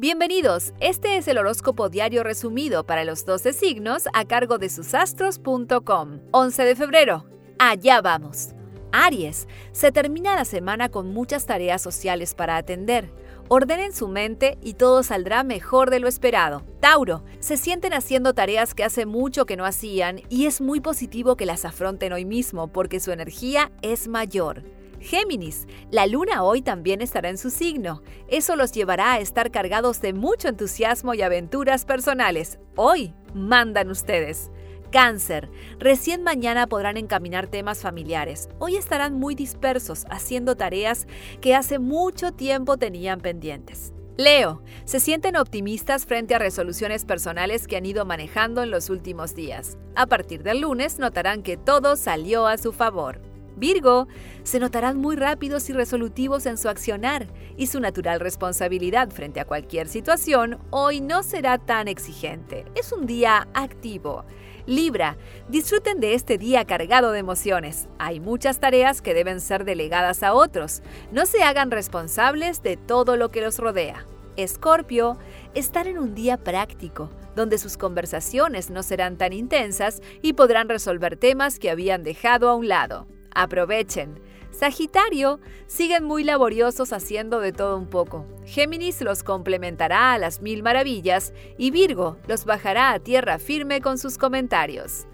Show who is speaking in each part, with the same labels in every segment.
Speaker 1: Bienvenidos, este es el horóscopo diario resumido para los 12 signos a cargo de susastros.com. 11 de febrero, allá vamos. Aries, se termina la semana con muchas tareas sociales para atender. Ordenen su mente y todo saldrá mejor de lo esperado. Tauro, se sienten haciendo tareas que hace mucho que no hacían y es muy positivo que las afronten hoy mismo porque su energía es mayor. Géminis, la luna hoy también estará en su signo. Eso los llevará a estar cargados de mucho entusiasmo y aventuras personales. Hoy mandan ustedes. Cáncer, recién mañana podrán encaminar temas familiares. Hoy estarán muy dispersos haciendo tareas que hace mucho tiempo tenían pendientes. Leo, se sienten optimistas frente a resoluciones personales que han ido manejando en los últimos días. A partir del lunes notarán que todo salió a su favor. Virgo, se notarán muy rápidos y resolutivos en su accionar y su natural responsabilidad frente a cualquier situación hoy no será tan exigente. Es un día activo. Libra, disfruten de este día cargado de emociones. Hay muchas tareas que deben ser delegadas a otros. No se hagan responsables de todo lo que los rodea. Escorpio, estar en un día práctico, donde sus conversaciones no serán tan intensas y podrán resolver temas que habían dejado a un lado. Aprovechen. Sagitario, siguen muy laboriosos haciendo de todo un poco. Géminis los complementará a las mil maravillas y Virgo los bajará a tierra firme con sus comentarios.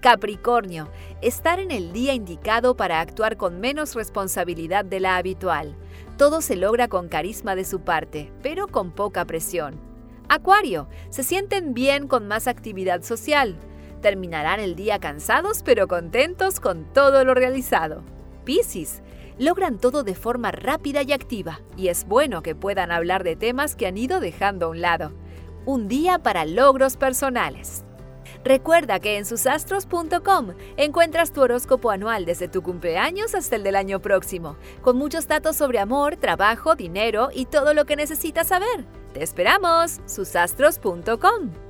Speaker 1: Capricornio, estar en el día indicado para actuar con menos responsabilidad de la habitual. Todo se logra con carisma de su parte, pero con poca presión. Acuario, se sienten bien con más actividad social. Terminarán el día cansados pero contentos con todo lo realizado. Piscis, logran todo de forma rápida y activa, y es bueno que puedan hablar de temas que han ido dejando a un lado. Un día para logros personales. Recuerda que en susastros.com encuentras tu horóscopo anual desde tu cumpleaños hasta el del año próximo, con muchos datos sobre amor, trabajo, dinero y todo lo que necesitas saber. ¡Te esperamos! susastros.com